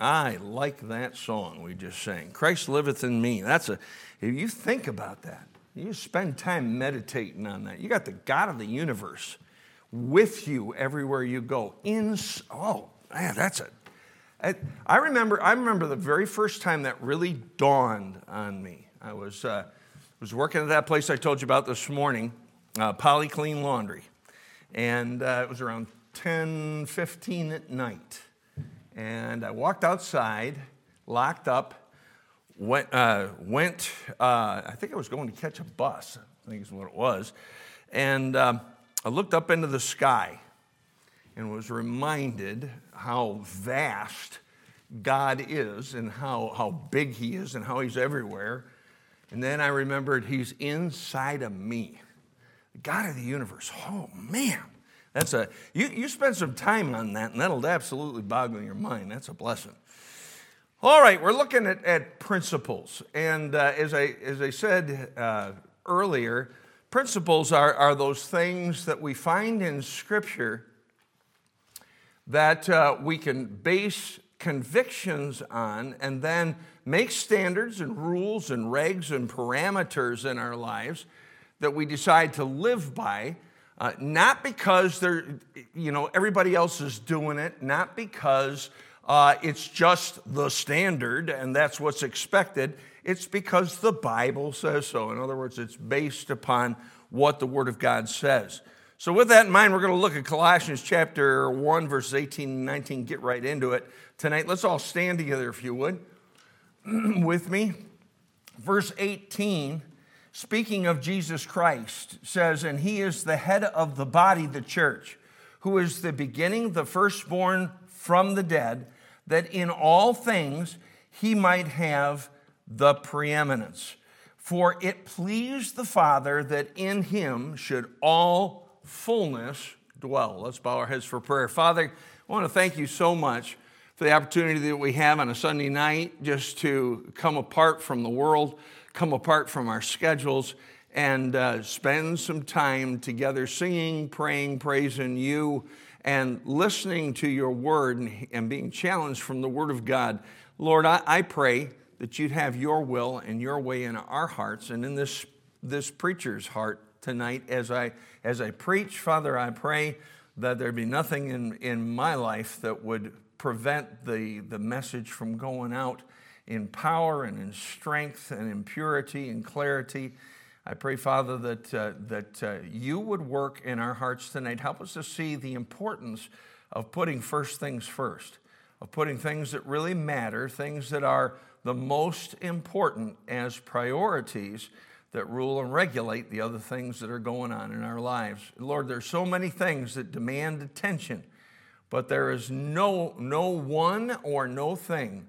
I like that song we just sang. Christ liveth in me. That's a, if you think about that, you spend time meditating on that. You got the God of the universe with you everywhere you go. In, oh, man, that's a, I remember, I remember the very first time that really dawned on me. I was, uh, was working at that place I told you about this morning, uh, Polyclean Laundry. And uh, it was around 10, 15 at night. And I walked outside, locked up, went, uh, went uh, I think I was going to catch a bus, I think is what it was. And um, I looked up into the sky and was reminded how vast God is and how, how big He is and how He's everywhere. And then I remembered He's inside of me, the God of the universe. Oh, man. That's a, you, you spend some time on that, and that'll absolutely boggle your mind. That's a blessing. All right, we're looking at, at principles. And uh, as, I, as I said uh, earlier, principles are, are those things that we find in Scripture that uh, we can base convictions on and then make standards and rules and regs and parameters in our lives that we decide to live by uh, not because they're, you know, everybody else is doing it, not because uh, it's just the standard and that's what's expected. It's because the Bible says so. In other words, it's based upon what the Word of God says. So, with that in mind, we're going to look at Colossians chapter 1, verses 18 and 19. Get right into it tonight. Let's all stand together, if you would, with me. Verse 18 speaking of Jesus Christ, says, And he is the head of the body, the church, who is the beginning, the firstborn from the dead, that in all things he might have the preeminence. For it pleased the Father that in him should all fullness dwell. Let's bow our heads for prayer. Father, I want to thank you so much for the opportunity that we have on a Sunday night just to come apart from the world come apart from our schedules and uh, spend some time together singing, praying, praising you, and listening to your word and, and being challenged from the word of God. Lord, I, I pray that you'd have your will and your way in our hearts and in this, this preacher's heart tonight as I, as I preach. Father, I pray that there be nothing in, in my life that would prevent the, the message from going out in power and in strength and in purity and clarity. I pray, Father, that, uh, that uh, you would work in our hearts tonight. Help us to see the importance of putting first things first, of putting things that really matter, things that are the most important as priorities that rule and regulate the other things that are going on in our lives. Lord, there's so many things that demand attention, but there is no, no one or no thing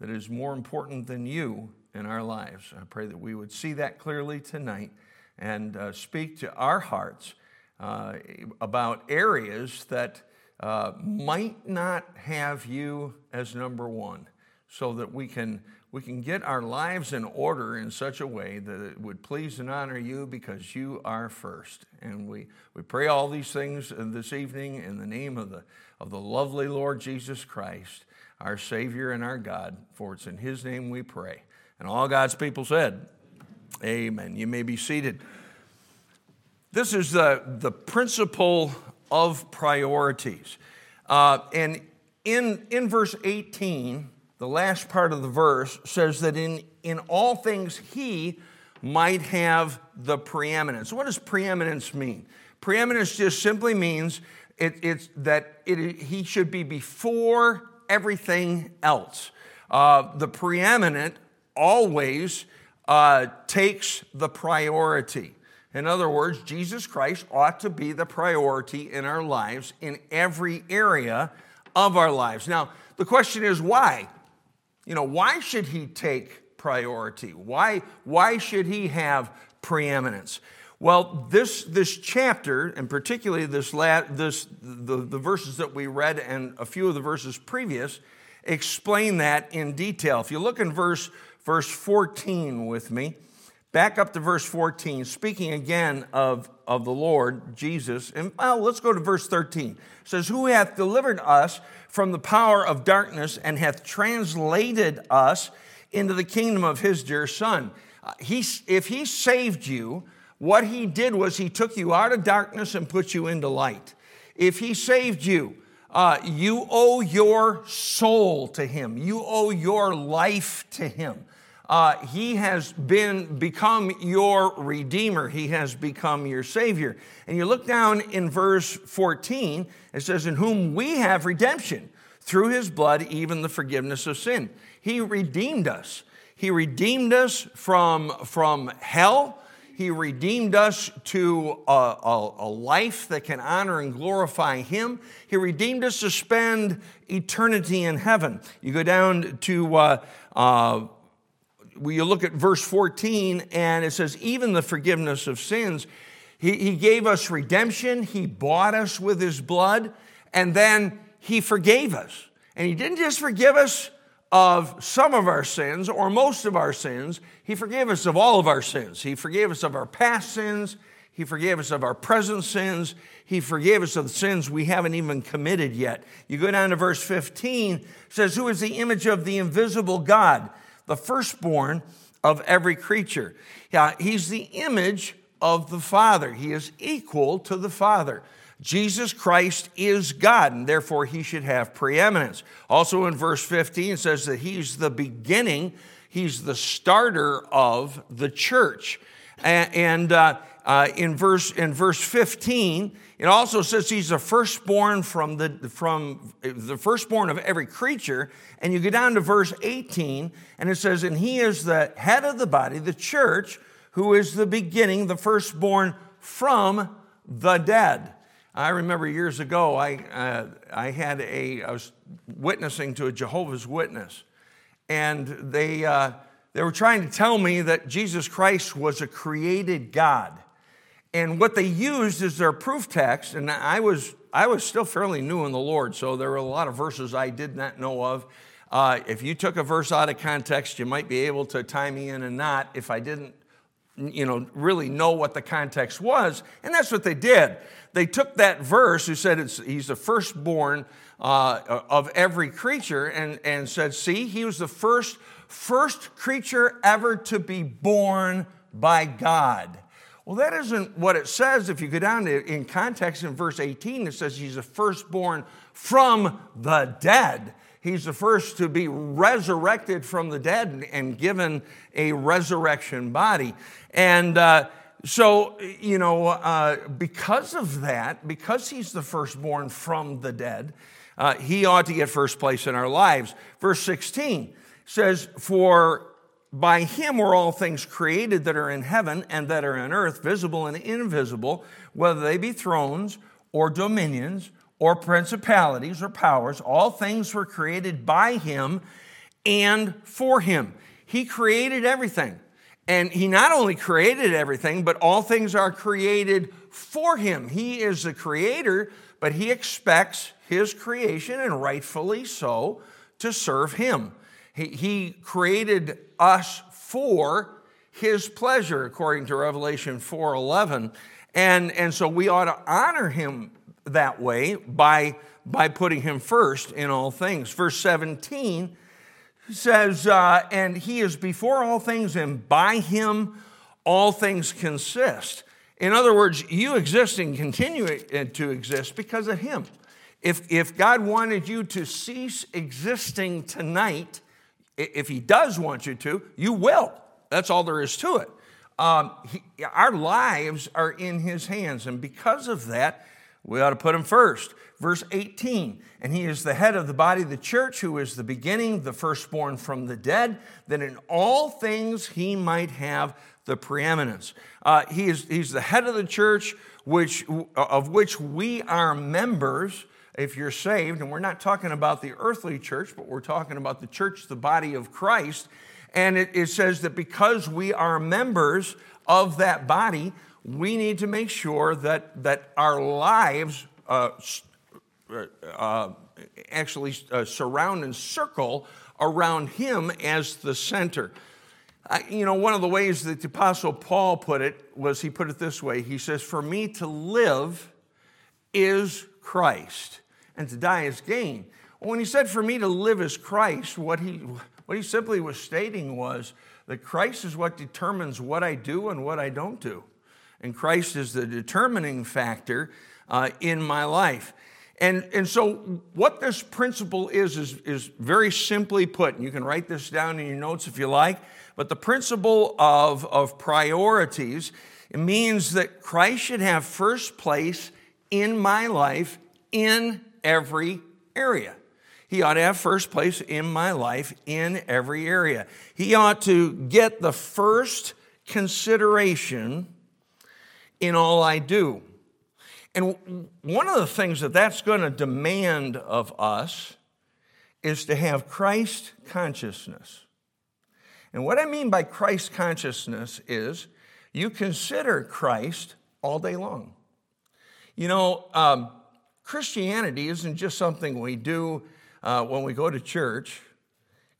that is more important than you in our lives. I pray that we would see that clearly tonight and uh, speak to our hearts uh, about areas that uh, might not have you as number one so that we can we can get our lives in order in such a way that it would please and honor you because you are first. And we, we pray all these things this evening in the name of the, of the lovely Lord Jesus Christ our Savior and our God, for it's in His name we pray. And all God's people said, Amen. You may be seated. This is the, the principle of priorities. Uh, and in, in verse 18, the last part of the verse says that in, in all things he might have the preeminence. What does preeminence mean? Preeminence just simply means it, it's that it, he should be before everything else. Uh, the preeminent always uh, takes the priority. In other words, Jesus Christ ought to be the priority in our lives in every area of our lives. Now, the question is why? You know, why should he take priority? Why, why should he have preeminence? Well, this, this chapter, and particularly this, la- this the, the verses that we read and a few of the verses previous, explain that in detail. If you look in verse, verse 14 with me, Back up to verse 14, speaking again of, of the Lord Jesus. And well, let's go to verse 13. It says, Who hath delivered us from the power of darkness and hath translated us into the kingdom of his dear Son. Uh, he, if he saved you, what he did was he took you out of darkness and put you into light. If he saved you, uh, you owe your soul to him. You owe your life to him. Uh, he has been become your redeemer. He has become your savior. And you look down in verse 14, it says, In whom we have redemption through his blood, even the forgiveness of sin. He redeemed us. He redeemed us from, from hell. He redeemed us to a, a, a, life that can honor and glorify Him. He redeemed us to spend eternity in heaven. You go down to, uh, uh, you look at verse 14, and it says, even the forgiveness of sins. He, he gave us redemption, He bought us with His blood, and then He forgave us. And He didn't just forgive us of some of our sins or most of our sins. He forgave us of all of our sins. He forgave us of our past sins. He forgave us of our present sins. He forgave us of the sins we haven't even committed yet. You go down to verse 15, says, Who is the image of the invisible God, the firstborn of every creature? Yeah, he's the image of the Father. He is equal to the Father. Jesus Christ is God, and therefore he should have preeminence. Also in verse 15, it says that he's the beginning, he's the starter of the church. And uh, uh, in, verse, in verse 15, it also says he's the firstborn from the, from the firstborn of every creature. And you get down to verse 18, and it says, And he is the head of the body, the church, who is the beginning, the firstborn from the dead. I remember years ago, I, uh, I had a, I was witnessing to a Jehovah's Witness, and they, uh, they were trying to tell me that Jesus Christ was a created God. And what they used as their proof text, and I was, I was still fairly new in the Lord, so there were a lot of verses I did not know of. Uh, if you took a verse out of context, you might be able to tie me in a knot if I didn't you know, really know what the context was. And that's what they did. They took that verse, who said he's the firstborn uh, of every creature, and, and said, see, he was the first, first creature ever to be born by God. Well, that isn't what it says. If you go down to, in context in verse 18, it says he's the firstborn from the dead. He's the first to be resurrected from the dead and given a resurrection body. And uh, so, you know, uh, because of that, because he's the firstborn from the dead, uh, he ought to get first place in our lives. Verse 16 says, For by him were all things created that are in heaven and that are in earth, visible and invisible, whether they be thrones or dominions or principalities or powers. All things were created by him and for him. He created everything. And he not only created everything, but all things are created for him. He is the creator, but he expects his creation, and rightfully so, to serve him. He, he created us for his pleasure, according to Revelation 4:11. And, and so we ought to honor him that way by, by putting him first in all things. Verse 17 says, uh, And he is before all things, and by him all things consist. In other words, you exist and continue to exist because of him. If, if God wanted you to cease existing tonight, if he does want you to, you will. That's all there is to it. Um, he, our lives are in his hands, and because of that, we ought to put him first. Verse 18, and he is the head of the body of the church, who is the beginning, the firstborn from the dead, that in all things he might have the preeminence. Uh, he is, he's the head of the church, which, of which we are members if you're saved. And we're not talking about the earthly church, but we're talking about the church, the body of Christ. And it, it says that because we are members of that body, we need to make sure that, that our lives uh, uh, actually uh, surround and circle around Him as the center. you know, one of the ways that the Apostle Paul put it was he put it this way He says, For me to live is Christ, and to die is gain. When he said, For me to live is Christ, what he, what he simply was stating was that Christ is what determines what I do and what I don't do. And Christ is the determining factor uh, in my life. And, and so, what this principle is, is, is very simply put, and you can write this down in your notes if you like, but the principle of, of priorities it means that Christ should have first place in my life in every area. He ought to have first place in my life in every area. He ought to get the first consideration in all I do. And one of the things that that's going to demand of us is to have Christ consciousness. And what I mean by Christ consciousness is you consider Christ all day long. You know, um, Christianity isn't just something we do uh, when we go to church.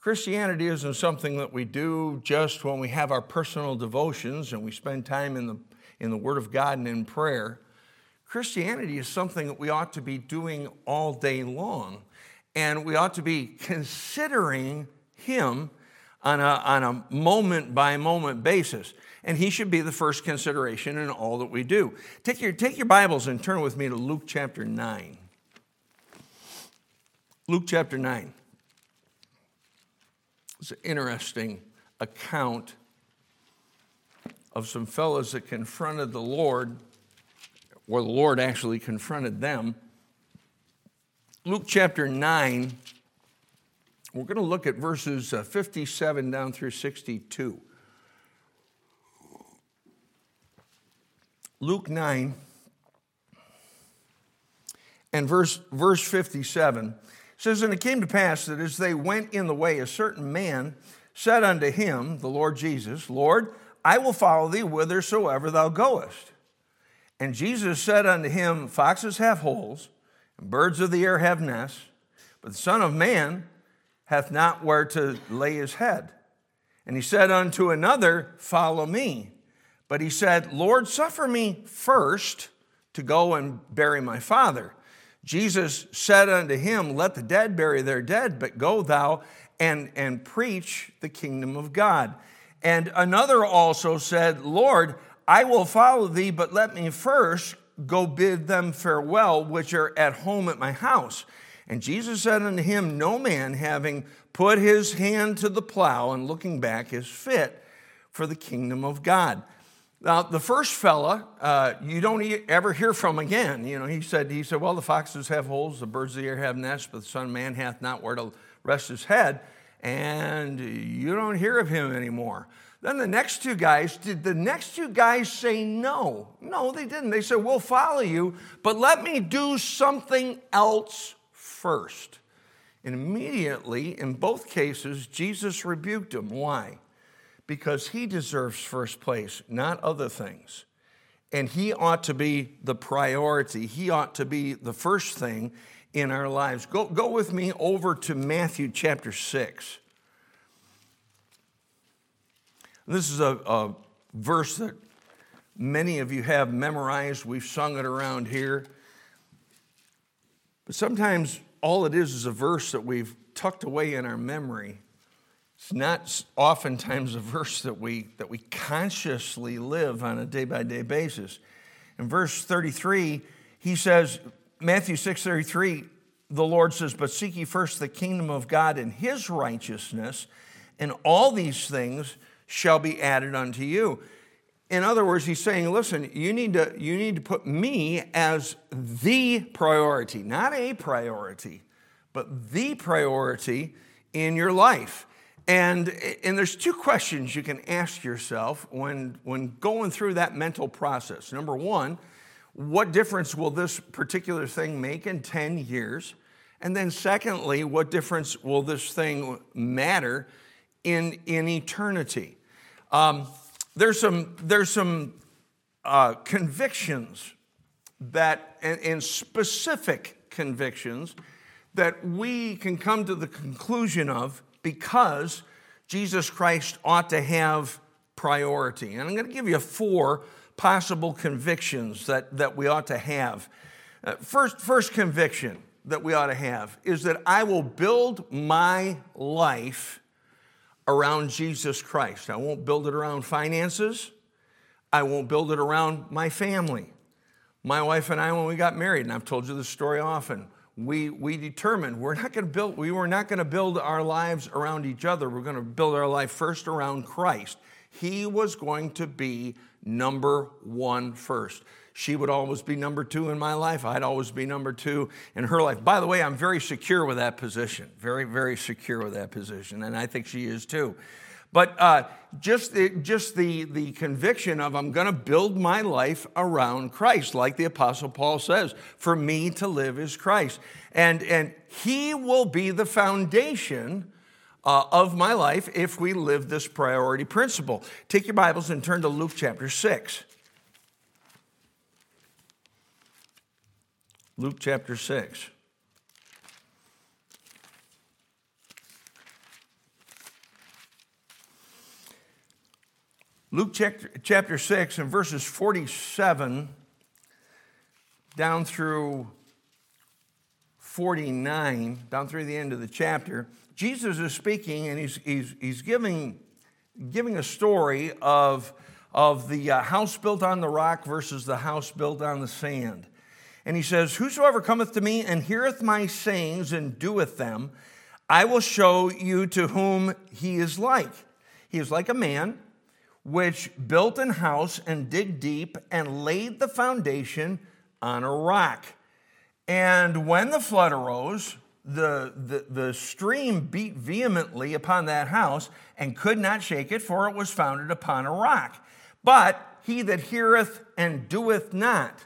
Christianity isn't something that we do just when we have our personal devotions and we spend time in the, in the Word of God and in prayer. Christianity is something that we ought to be doing all day long. And we ought to be considering Him on a, on a moment by moment basis. And He should be the first consideration in all that we do. Take your, take your Bibles and turn with me to Luke chapter 9. Luke chapter 9. It's an interesting account of some fellows that confronted the Lord, or the Lord actually confronted them. Luke chapter 9, we're going to look at verses uh, 57 down through 62. Luke 9 and verse, verse 57 says, And it came to pass that as they went in the way, a certain man said unto him, the Lord Jesus, Lord, I will follow thee whithersoever thou goest. And Jesus said unto him, Foxes have holes, and birds of the air have nests, but the Son of Man hath not where to lay his head. And he said unto another, Follow me. But he said, Lord, suffer me first to go and bury my father. Jesus said unto him, Let the dead bury their dead, but go thou and, and preach the kingdom of God. And another also said, Lord, I will follow thee, but let me first go bid them farewell, which are at home at my house. And Jesus said unto him, No man having put his hand to the plow and looking back is fit for the kingdom of God. Now, the first fella, uh, you don't ever hear from again. You know, he said, he said, well, the foxes have holes, the birds of the air have nests, but the son of man hath not where to rest his head. And you don't hear of him anymore. Then the next two guys, did the next two guys say no? No, they didn't. They said, we'll follow you, but let me do something else first. And immediately, in both cases, Jesus rebuked them. Why? because he deserves first place, not other things. And he ought to be the priority. He ought to be the first thing in our lives. Go, go with me over to Matthew chapter 6. This is a, a verse that many of you have memorized. We've sung it around here. But sometimes all it is is a verse that we've tucked away in our memory it's not oftentimes a verse that we, that we consciously live on a day by day basis. In verse 33, he says, Matthew 6:33, the Lord says, But seek ye first the kingdom of God and his righteousness, and all these things shall be added unto you. In other words, he's saying, listen, you need to, you need to put me as the priority, not a priority, but the priority in your life. And, and there's two questions you can ask yourself when, when going through that mental process. Number one, what difference will this particular thing make in 10 years? And then, secondly, what difference will this thing matter in, in eternity? Um, there's some, there's some uh, convictions that, and, and specific convictions that we can come to the conclusion of because Jesus Christ ought to have priority. And I'm going to give you four possible convictions that, that we ought to have. Uh, first, first conviction that we ought to have is that I will build my life around Jesus Christ. I won't build it around finances. I won't build it around my family. My wife and I, when we got married, and I've told you this story often, we, we determined we're not going to build, we were not going to build our lives around each other. We're going to build our life first around Christ. He was going to be number one first. She would always be number two in my life. I'd always be number two in her life. By the way, I'm very secure with that position. Very, very secure with that position. And I think she is too. But uh, just, the, just the, the conviction of I'm going to build my life around Christ, like the Apostle Paul says, for me to live is Christ. And, and He will be the foundation uh, of my life if we live this priority principle. Take your Bibles and turn to Luke chapter 6. Luke chapter 6. Luke chapter 6 and verses 47 down through 49, down through the end of the chapter, Jesus is speaking and he's, he's, he's giving, giving a story of, of the uh, house built on the rock versus the house built on the sand. And he says, Whosoever cometh to me and heareth my sayings and doeth them, I will show you to whom he is like. He is like a man which built an house and dig deep and laid the foundation on a rock. And when the flood arose, the, the, the stream beat vehemently upon that house and could not shake it, for it was founded upon a rock. But he that heareth and doeth not,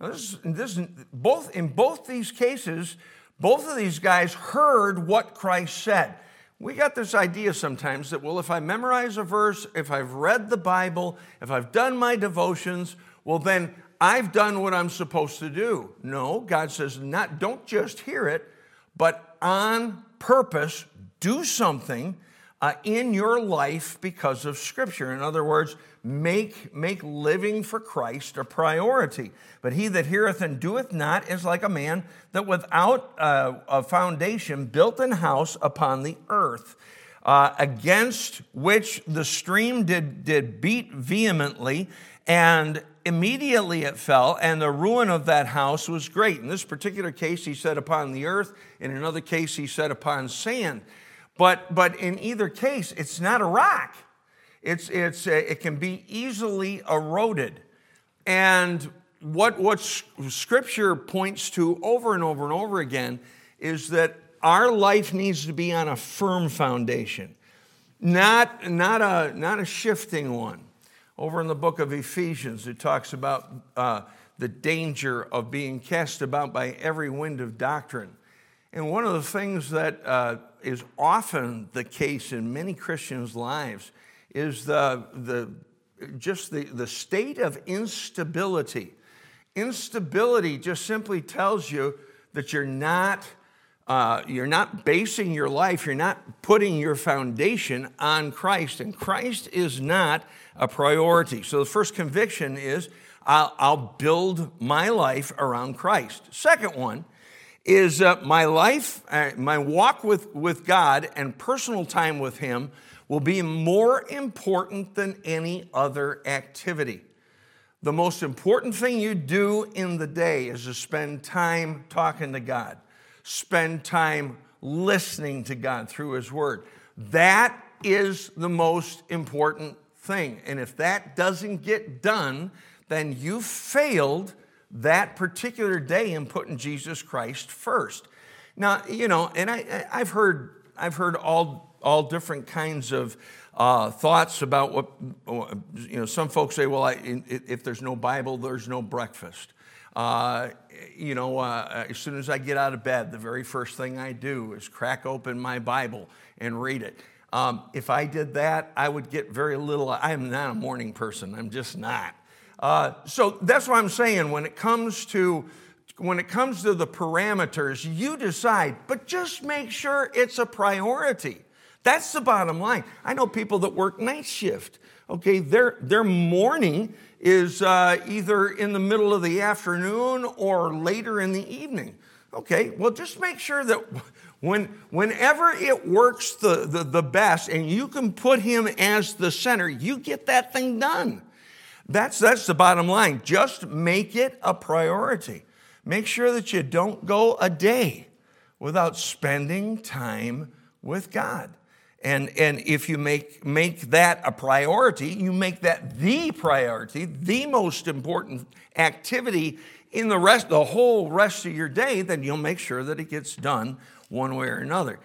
this, this, both, in both these cases, both of these guys heard what Christ said. We got this idea sometimes that, well, if I memorize a verse, if I've read the Bible, if I've done my devotions, well, then I've done what I'm supposed to do. No, God says, not, don't just hear it, but on purpose, do something uh, in your life because of Scripture. In other words, make, make living for Christ a priority. But he that heareth and doeth not is like a man that without uh, a foundation built an house upon the earth, uh, against which the stream did, did beat vehemently, and immediately it fell, and the ruin of that house was great. In this particular case, he said upon the earth. In another case, he said upon sand. But, but in either case, it's not a rock. It's, it's, uh, it can be easily eroded. And what, what Scripture points to over and over and over again is that our life needs to be on a firm foundation, not, not, a, not a shifting one. Over in the book of Ephesians, it talks about uh, the danger of being cast about by every wind of doctrine. And one of the things that uh, is often the case in many Christians' lives is the, the, just the, the state of instability. Instability just simply tells you that you're not, uh, you're not basing your life, you're not putting your foundation on Christ, and Christ is not a priority. So the first conviction is I'll, I'll build my life around Christ. Second one is uh, my life, uh, my walk with, with God and personal time with Him will be more important than any other activity. The most important thing you do in the day is to spend time talking to God, spend time listening to God through His Word. That is the most important thing. And if that doesn't get done, then you failed that particular day in putting Jesus Christ first. Now, you know, and I, I've heard, I've heard all, all different kinds of uh, thoughts about what, you know, some folks say, well, I, if there's no Bible, there's no breakfast. Uh, you know, uh, as soon as I get out of bed, the very first thing I do is crack open my Bible and read it. Um, if I did that, I would get very little. I am not a morning person, I'm just not. Uh, so that's what I'm saying. When it comes to when it comes to the parameters, you decide, but just make sure it's a priority. That's the bottom line. I know people that work night shift. Okay, their, their morning is uh, either in the middle of the afternoon or later in the evening. Okay, well, just make sure that when, whenever it works the, the, the best and you can put him as the center, you get that thing done. That's, that's the bottom line. Just make it a priority. Make sure that you don't go a day without spending time with God. And, and if you make, make that a priority, you make that the priority, the most important activity in the rest, the whole rest of your day, then you'll make sure that it gets done one way or another.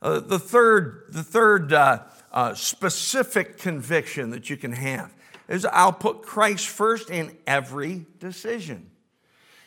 Uh, the third, the third uh, uh, specific conviction that you can have is I'll put Christ first in every decision.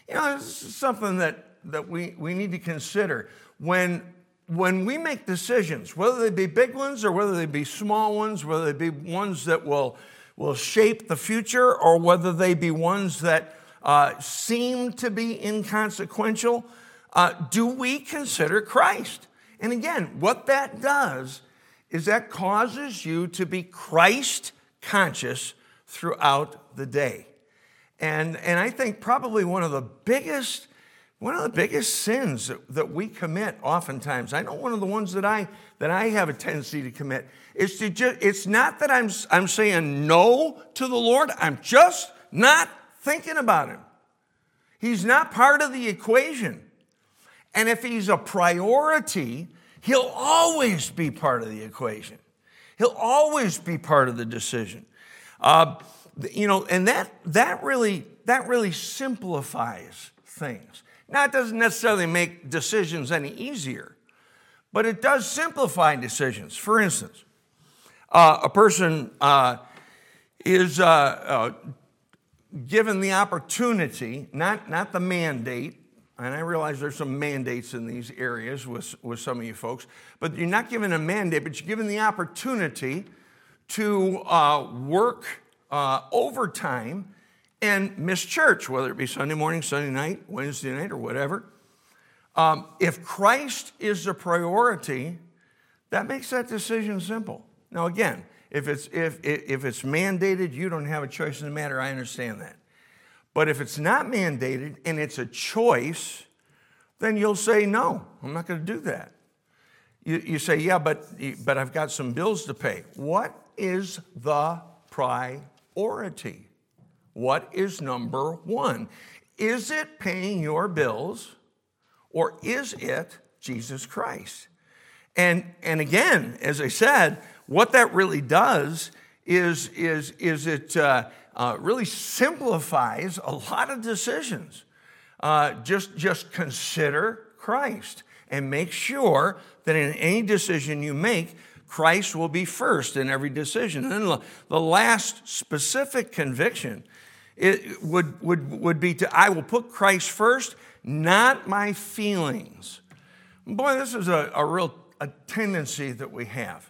You know, this is something that, that we, we need to consider. When, when we make decisions, whether they be big ones or whether they be small ones, whether they be ones that will, will shape the future or whether they be ones that uh, seem to be inconsequential, uh, do we consider Christ? And again, what that does is that causes you to be Christ conscious throughout the day. And, and I think probably one of the biggest, one of the biggest sins that, that we commit oftentimes, I know one of the ones that I, that I have a tendency to commit, is to just, it's not that I'm, I'm saying no to the Lord, I'm just not thinking about Him. He's not part of the equation. And if He's a priority, He'll always be part of the equation. He'll always be part of the decision. Uh, you know, and that, that, really, that really simplifies things. Now, it doesn't necessarily make decisions any easier, but it does simplify decisions. For instance, uh, a person uh, is uh, uh given the opportunity, not, not the mandate, and I realize there's some mandates in these areas with, with some of you folks, but you're not given a mandate, but you're given the opportunity to uh, work uh, overtime and miss church, whether it be Sunday morning, Sunday night, Wednesday night, or whatever. Um, if Christ is the priority, that makes that decision simple. Now, again, if it's, if, if it's mandated, you don't have a choice in the matter, I understand that. But if it's not mandated and it's a choice, then you'll say, no, I'm not going to do that. You, you say, yeah, but, but I've got some bills to pay. What is the priority? What is number one? Is it paying your bills or is it Jesus Christ? And, and again, as I said, what that really does is, is, is it uh, uh, really simplifies a lot of decisions. Uh, just, just consider Christ and make sure that in any decision you make, Christ will be first in every decision. And then the last specific conviction it would, would, would be to I will put Christ first, not my feelings. Boy, this is a, a real a tendency that we have.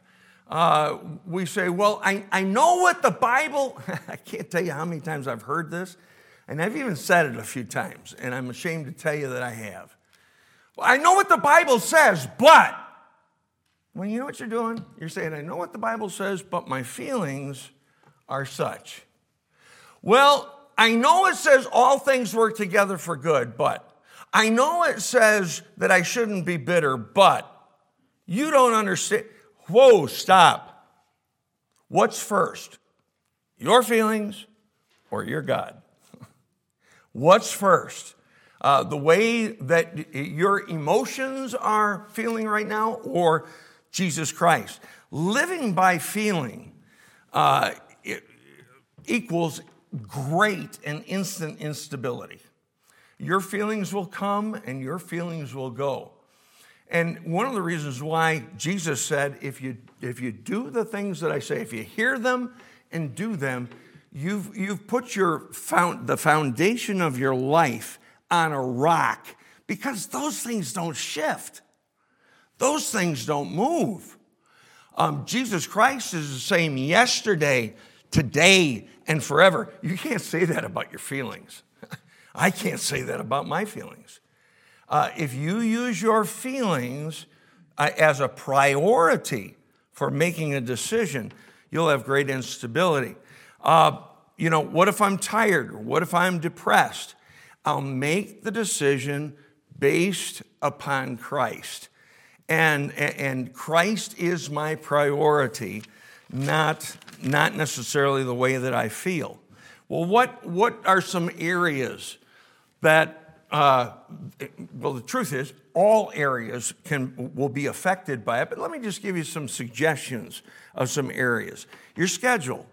Uh, we say, Well, I, I know what the Bible, I can't tell you how many times I've heard this, and I've even said it a few times, and I'm ashamed to tell you that I have. Well, I know what the Bible says, but well, you know what you're doing? You're saying, I know what the Bible says, but my feelings are such. Well, I know it says all things work together for good, but I know it says that I shouldn't be bitter, but you don't understand. Whoa, stop. What's first? Your feelings or your God? What's first? Uh, the way that your emotions are feeling right now or Jesus Christ. Living by feeling uh, equals great and instant instability. Your feelings will come and your feelings will go. And one of the reasons why Jesus said, if you, if you do the things that I say, if you hear them and do them, you've, you've put your found, the foundation of your life on a rock because those things don't shift. Those things don't move. Um, Jesus Christ is the same yesterday, today, and forever. You can't say that about your feelings. I can't say that about my feelings. Uh, if you use your feelings uh, as a priority for making a decision, you'll have great instability. Uh, you know, what if I'm tired? What if I'm depressed? I'll make the decision based upon Christ. And, and Christ is my priority, not, not necessarily the way that I feel. Well, what, what are some areas that, uh, well, the truth is, all areas can, will be affected by it, but let me just give you some suggestions of some areas. Your schedule.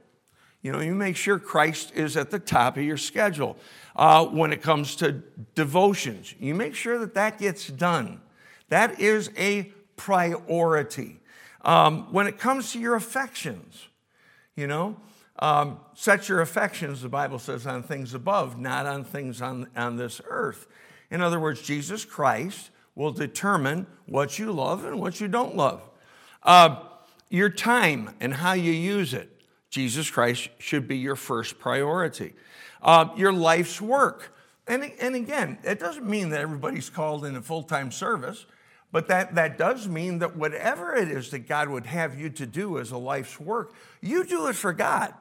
You know, you make sure Christ is at the top of your schedule. Uh, when it comes to devotions, you make sure that that gets done. That is a priority. Um, when it comes to your affections, you know, um, set your affections, the Bible says, on things above, not on things on, on this earth. In other words, Jesus Christ will determine what you love and what you don't love. Uh, your time and how you use it. Jesus Christ should be your first priority. Uh, your life's work. And, and again, it doesn't mean that everybody's called in a full time service, but that, that does mean that whatever it is that God would have you to do as a life's work, you do it for God.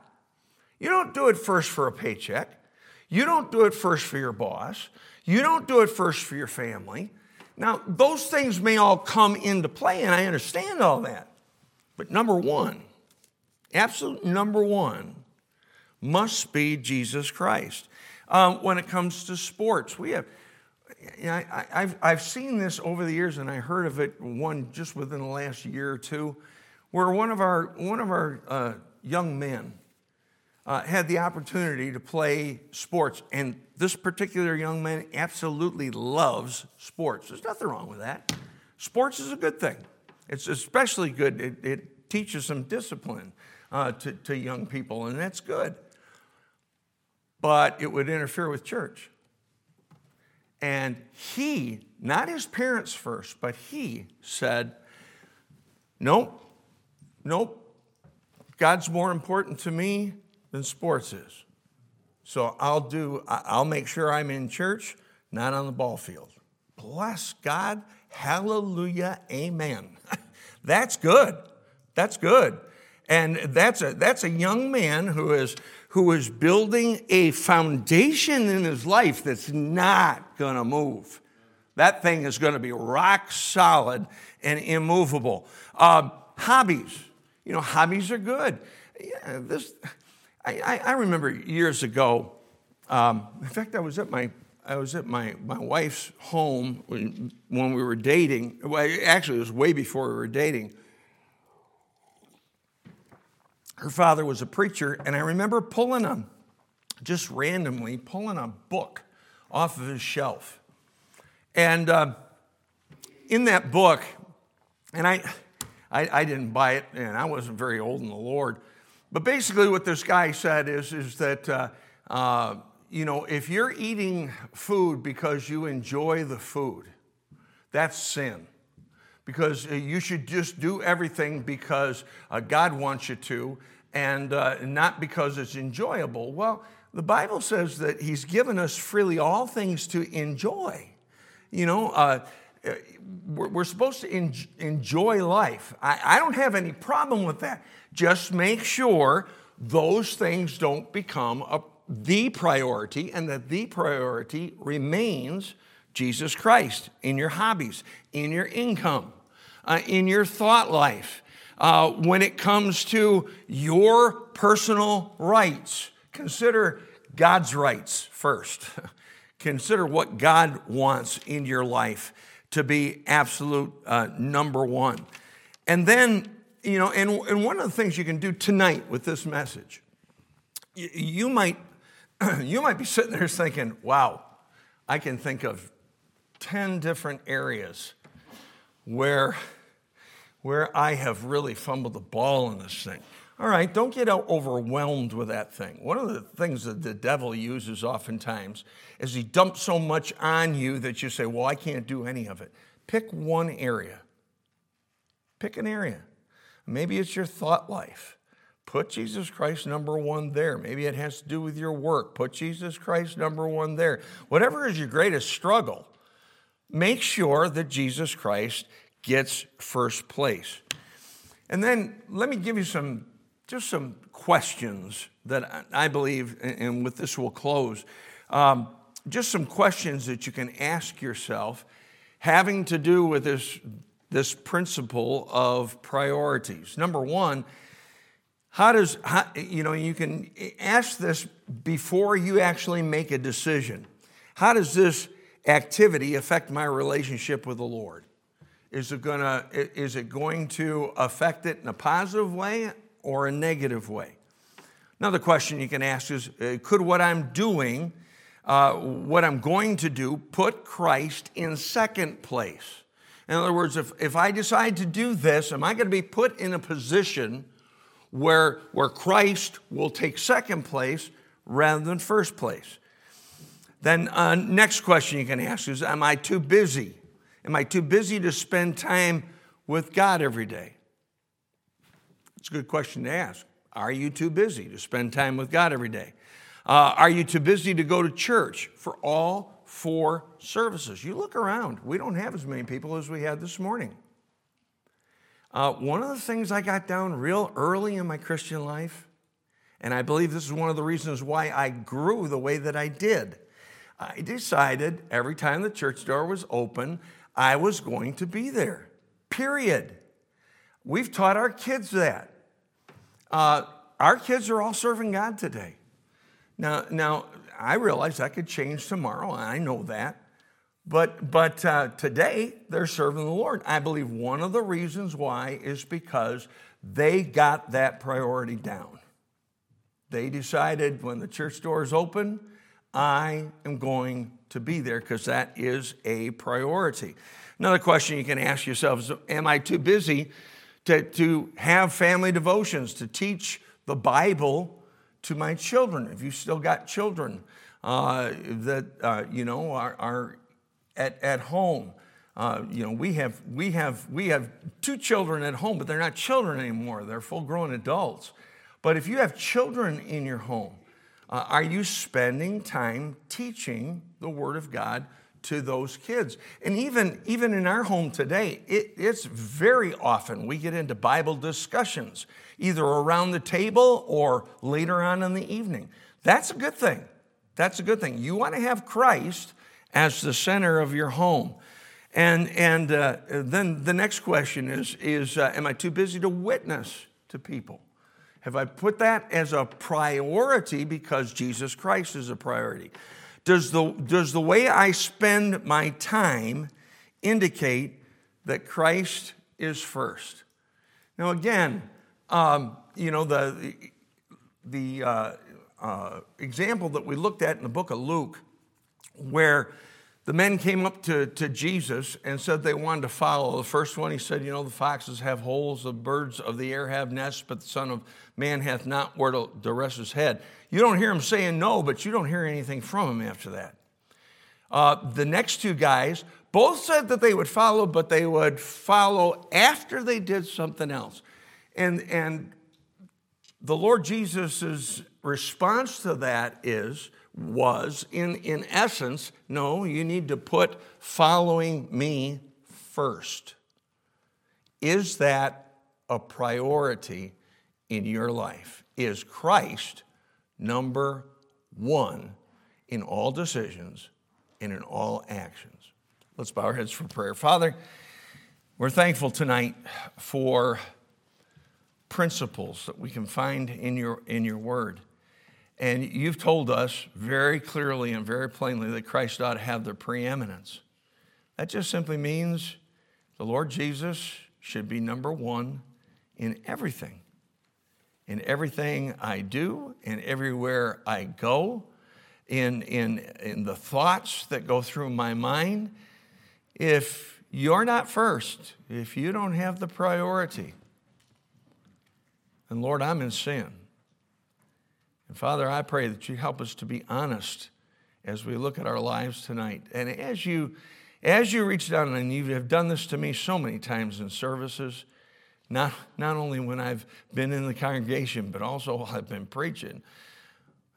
You don't do it first for a paycheck. You don't do it first for your boss. You don't do it first for your family. Now, those things may all come into play, and I understand all that. But number one, absolute number one, must be Jesus Christ. Um, when it comes to sports, we have, you know, I, have I've seen this over the years, and I heard of it one just within the last year or two, where one of our, one of our uh, young men, uh, had the opportunity to play sports. And this particular young man absolutely loves sports. There's nothing wrong with that. Sports is a good thing, it's especially good. It, it teaches some discipline uh, to, to young people, and that's good. But it would interfere with church. And he, not his parents first, but he said, Nope, nope, God's more important to me than sports is. So I'll do, I'll make sure I'm in church, not on the ball field. Bless God. Hallelujah. Amen. that's good. That's good. And that's a, that's a young man who is, who is building a foundation in his life that's not going to move. That thing is going to be rock solid and immovable. Uh, hobbies. You know, hobbies are good. Yeah, this, I, I remember years ago, um, in fact, I was at my I was at my, my wife's home when, when we were dating. Well, actually, it was way before we were dating. Her father was a preacher, and I remember pulling a, just randomly, pulling a book off of his shelf. And uh, in that book, and I, I, I didn't buy it, and I wasn't very old in the Lord, but basically, what this guy said is, is that, uh, uh, you know, if you're eating food because you enjoy the food, that's sin. Because uh, you should just do everything because uh, God wants you to and uh, not because it's enjoyable. Well, the Bible says that He's given us freely all things to enjoy. You know, uh, we're supposed to enjoy life. I don't have any problem with that. Just make sure those things don't become a, the priority and that the priority remains Jesus Christ in your hobbies, in your income, uh, in your thought life. Uh, when it comes to your personal rights, consider God's rights first. consider what God wants in your life to be absolute uh, number one. And then you know, and, and one of the things you can do tonight with this message, you, you might, you might be sitting there thinking, wow, I can think of 10 different areas where, where I have really fumbled the ball in this thing. All right, don't get overwhelmed with that thing. One of the things that the devil uses oftentimes is he dumps so much on you that you say, Well, I can't do any of it. Pick one area. Pick an area. Maybe it's your thought life. Put Jesus Christ number one there. Maybe it has to do with your work. Put Jesus Christ number one there. Whatever is your greatest struggle, make sure that Jesus Christ gets first place. And then let me give you some, just some questions that I believe, and with this we'll close, um, just some questions that you can ask yourself having to do with this, this principle of priorities. Number one, how does, how, you know, you can ask this before you actually make a decision. How does this activity affect my relationship with the Lord? Is it, gonna, is it going to affect it in a positive way or a negative way? Another question you can ask is uh, Could what I'm doing, uh, what I'm going to do, put Christ in second place? In other words, if, if I decide to do this, am I going to be put in a position where, where Christ will take second place rather than first place? Then, uh, next question you can ask is Am I too busy? Am I too busy to spend time with God every day? It's a good question to ask. Are you too busy to spend time with God every day? Uh, are you too busy to go to church for all four services? You look around, we don't have as many people as we had this morning. Uh, one of the things I got down real early in my Christian life, and I believe this is one of the reasons why I grew the way that I did. I decided every time the church door was open, I was going to be there, period. We've taught our kids that. Uh, our kids are all serving God today. Now, now I realize that could change tomorrow. I know that. But, but uh, today, they're serving the Lord. I believe one of the reasons why is because they got that priority down. They decided when the church doors open, I am going to be there because that is a priority. Another question you can ask yourself is Am I too busy to, to have family devotions, to teach the Bible to my children? If you've still got children uh, that, uh, you know, are, are at, at home, uh, you know, we have, we, have, we have two children at home, but they're not children anymore. They're full grown adults. But if you have children in your home, uh, are you spending time teaching the Word of God to those kids? And even, even in our home today, it, it's very often we get into Bible discussions, either around the table or later on in the evening. That's a good thing. That's a good thing. You want to have Christ as the center of your home. And, and uh, then the next question is, is uh, Am I too busy to witness to people? Have I put that as a priority because Jesus Christ is a priority? Does the, does the way I spend my time indicate that Christ is first? Now, again, um, you know, the, the uh, uh, example that we looked at in the book of Luke, where the men came up to, to Jesus and said they wanted to follow. The first one, he said, You know, the foxes have holes, the birds of the air have nests, but the Son of Man hath not where to, to rest his head. You don't hear him saying no, but you don't hear anything from him after that. Uh, the next two guys both said that they would follow, but they would follow after they did something else. And, and the Lord Jesus' response to that is, was in, in essence no, you need to put following me first. Is that a priority in your life? Is Christ number one in all decisions and in all actions? Let's bow our heads for prayer. Father, we're thankful tonight for principles that we can find in your, in your word. And you've told us very clearly and very plainly that Christ ought to have the preeminence. That just simply means the Lord Jesus should be number one in everything. In everything I do, and everywhere I go, in, in, in the thoughts that go through my mind. If you're not first, if you don't have the priority, then Lord, I'm in sin. And Father, I pray that you help us to be honest as we look at our lives tonight. And as you as you reach down and you have done this to me so many times in services, not, not only when I've been in the congregation, but also while I've been preaching,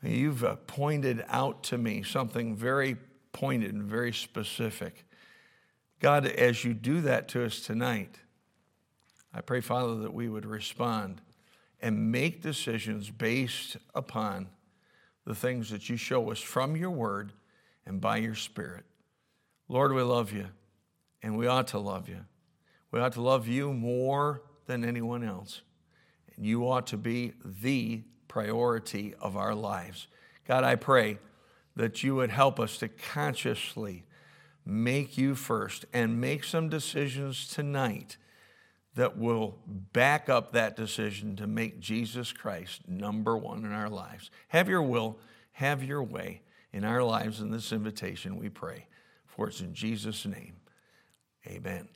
you've uh, pointed out to me something very pointed and very specific. God, as you do that to us tonight, I pray, Father, that we would respond and make decisions based upon the things that you show us from your word and by your spirit. Lord, we love you, and we ought to love you. We ought to love you more than anyone else. And you ought to be the priority of our lives. God, I pray that you would help us to consciously make you first and make some decisions tonight that will back up that decision to make Jesus Christ number one in our lives. Have your will, have your way in our lives in this invitation, we pray. For it's in Jesus' name. Amen.